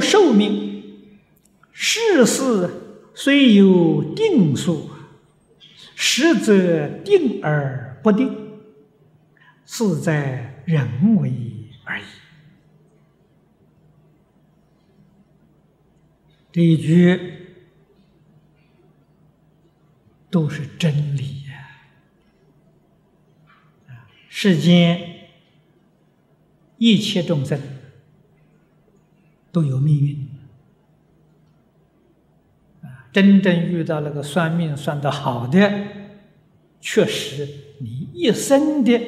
寿命世事虽有定数，实则定而不定，事在人为而已。这一句都是真理呀！世间一切众生都有命运啊！真正遇到那个算命算得好的，确实你一生的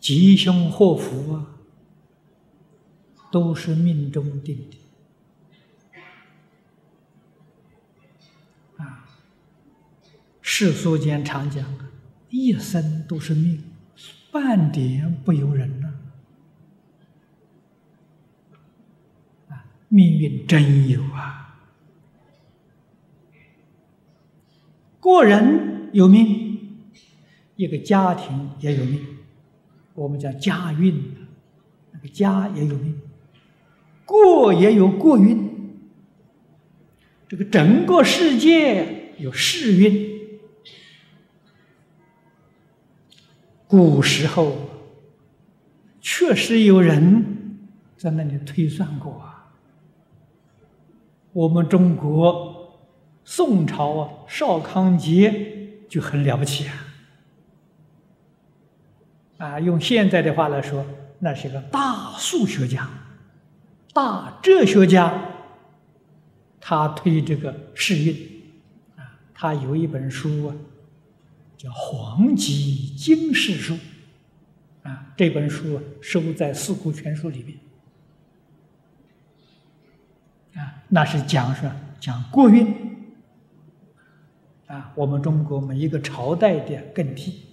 吉凶祸福啊，都是命中定的。世俗间常讲一生都是命，半点不由人呐！啊，命运真有啊！个人有命，一个家庭也有命，我们讲家运，那个家也有命，过也有过运，这个整个世界有世运。古时候，确实有人在那里推算过啊。我们中国宋朝啊，邵康节就很了不起啊。啊，用现在的话来说，那是个大数学家、大哲学家。他推这个世运啊，他有一本书啊。叫《黄极经世书》，啊，这本书收在《四库全书》里面，啊，那是讲什么？讲国运，啊，我们中国每一个朝代的更替，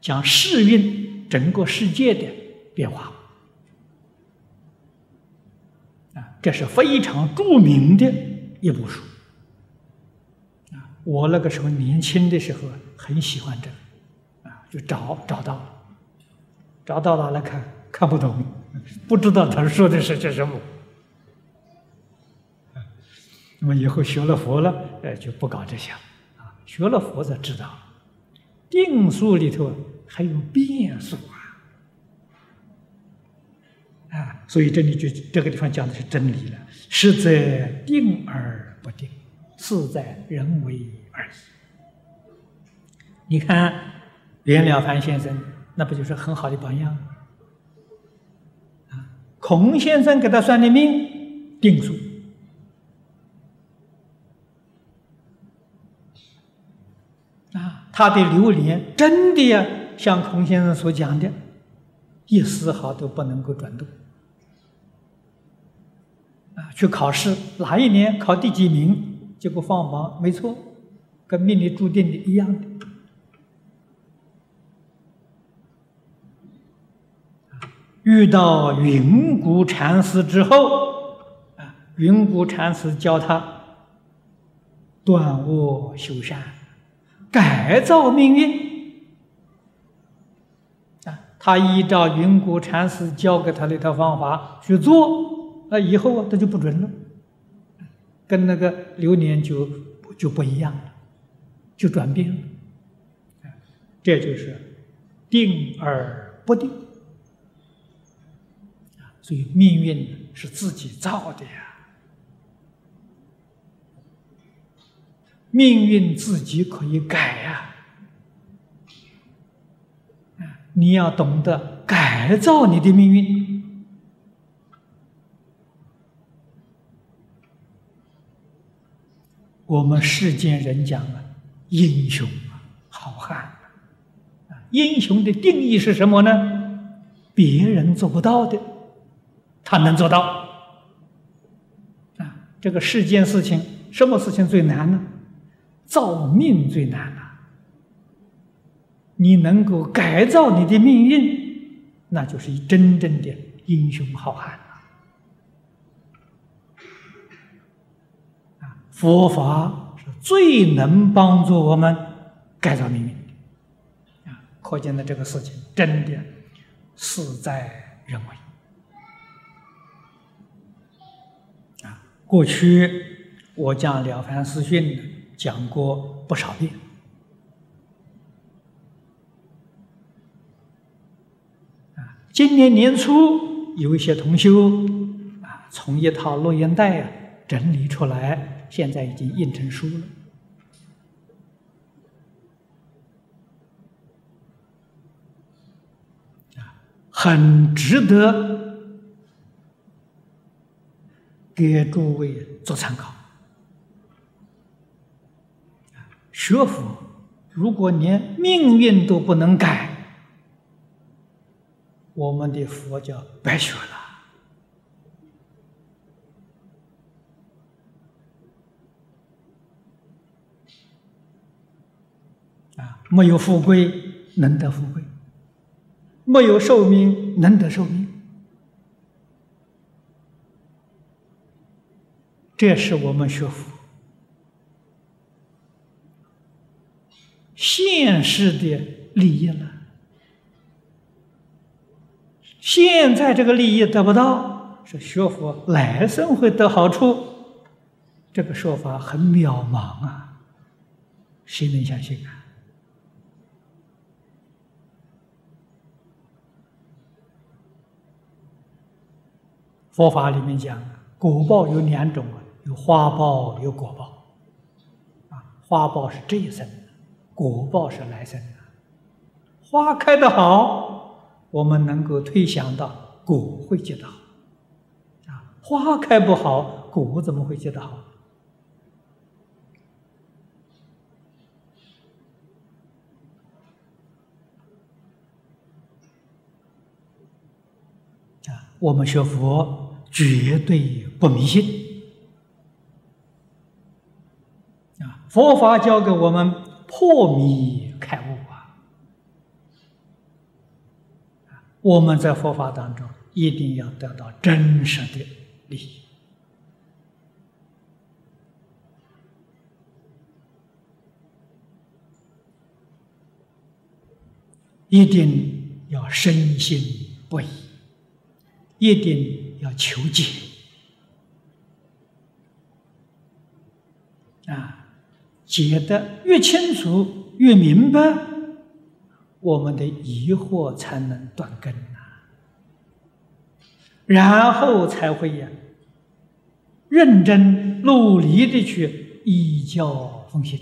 讲世运，整个世界的变化，啊，这是非常著名的一部书。啊我那个时候年轻的时候很喜欢这，啊，就找找到了，找到了来看看不懂，不知道他说的是些什么。那么以后学了佛了，呃，就不搞这些了，啊，学了佛才知道，定数里头还有变数啊，啊，所以这里就这个地方讲的是真理了，事在定而不定。事在人为而已。你看袁了凡先生，那不就是很好的榜样啊？孔先生给他算的命定数啊，他的流年真的呀，像孔先生所讲的，一丝毫都不能够转动啊。去考试哪一年考第几名？结果放榜没错，跟命里注定的一样的。遇到云谷禅师之后，啊，云谷禅师教他断恶修善，改造命运。啊，他依照云谷禅师教给他那套方法去做，那以后啊，他就不准了。跟那个流年就就不一样了，就转变了，这就是定而不定！所以命运是自己造的呀，命运自己可以改呀，你要懂得改造你的命运。我们世间人讲啊，英雄啊，好汉啊，英雄的定义是什么呢？别人做不到的，他能做到。啊，这个世间事情，什么事情最难呢？造命最难呐。你能够改造你的命运，那就是真正的英雄好汉啊。佛法是最能帮助我们改造命运的啊！可见的这个事情真的事在人为啊过去我讲《了凡四训》讲过不少遍。啊，今年年初有一些同修啊，从一套录音带啊整理出来，现在已经印成书了。很值得给诸位做参考。学佛，如果连命运都不能改，我们的佛教白学了。啊，没有富贵，能得富贵。没有寿命，能得寿命，这是我们学佛现世的利益了。现在这个利益得不到，是学佛来生会得好处，这个说法很渺茫啊，谁能相信啊？佛法里面讲，果报有两种啊，有花报，有果报。啊，花报是这一生，果报是来生的。花开的好，我们能够推想到果会结得好。啊，花开不好，果怎么会结得好？啊，我们学佛。绝对不迷信啊！佛法教给我们破迷开悟啊！我们在佛法当中一定要得到真实的利益，一定要深信不疑，一定。要求解啊，解得越清楚越明白，我们的疑惑才能断根呐，然后才会呀认真努力的去依教奉行。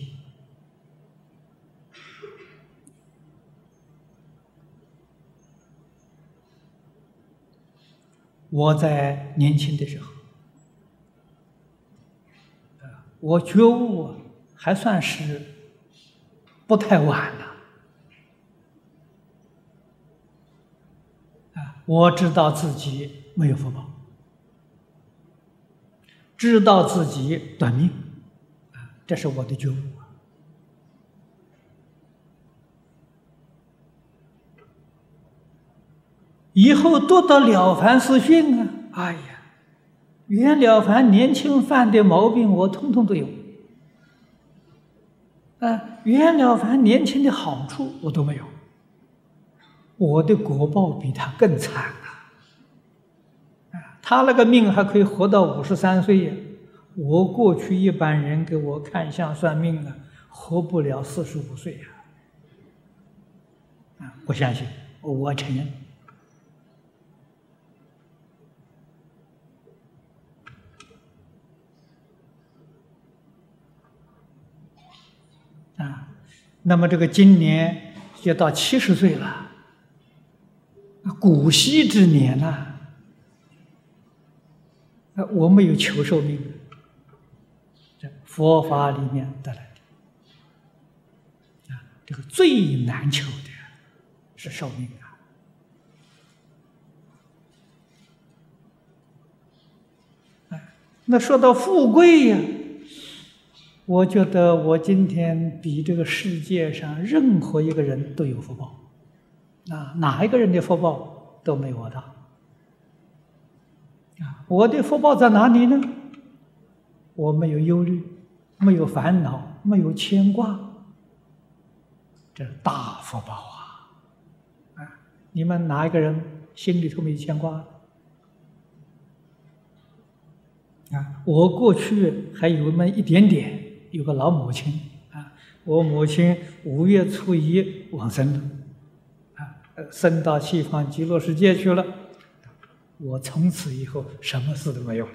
我在年轻的时候，我觉悟还算是不太晚了。啊，我知道自己没有福报，知道自己短命，啊，这是我的觉悟。以后读到了凡四训啊，哎呀，袁了凡年轻犯的毛病，我通通都有。啊，袁了凡年轻的好处我都没有，我的国报比他更惨啊！啊，他那个命还可以活到五十三岁呀，我过去一般人给我看相算命啊，活不了四十五岁呀！啊，不相信，我承认。啊，那么这个今年要到七十岁了，古稀之年呐，我没有求寿命，这佛法里面得来的，啊，这个最难求的是寿命啊，那说到富贵呀。我觉得我今天比这个世界上任何一个人都有福报，啊，哪一个人的福报都没我大。啊，我的福报在哪里呢？我没有忧虑，没有烦恼，没有牵挂，这是大福报啊！啊，你们哪一个人心里头没牵挂？啊，我过去还有那么一点点，有个老母亲啊，我母亲五月初一往生了，啊，升到西方极乐世界去了。我从此以后什么事都没有了。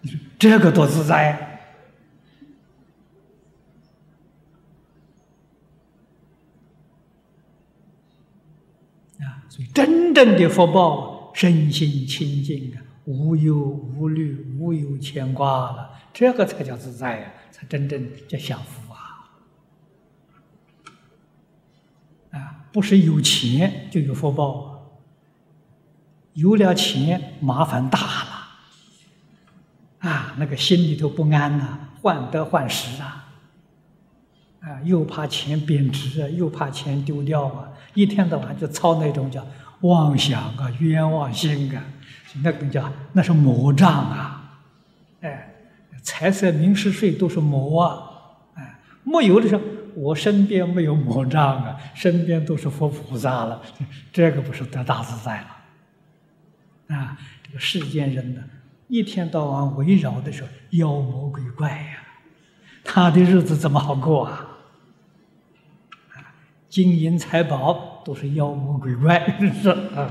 你说这个多自在呀！啊，所以真正的福报，身心清净啊。无忧无虑，无有牵挂了，这个才叫自在呀，才真正叫享福啊！啊，不是有钱就有福报，有了钱麻烦大了，啊，那个心里头不安呐，患得患失啊，啊，又怕钱贬值啊，又怕钱丢掉啊，一天到晚就操那种叫妄想啊、冤枉心啊。那个叫那是魔障啊，哎，财色名食睡都是魔啊，哎，没有的时候，我身边没有魔障啊，身边都是佛菩萨了，这个不是得大自在了，啊，这个世间人呢，一天到晚围绕的是妖魔鬼怪呀，他的日子怎么好过啊？啊，金银财宝都是妖魔鬼怪，是啊。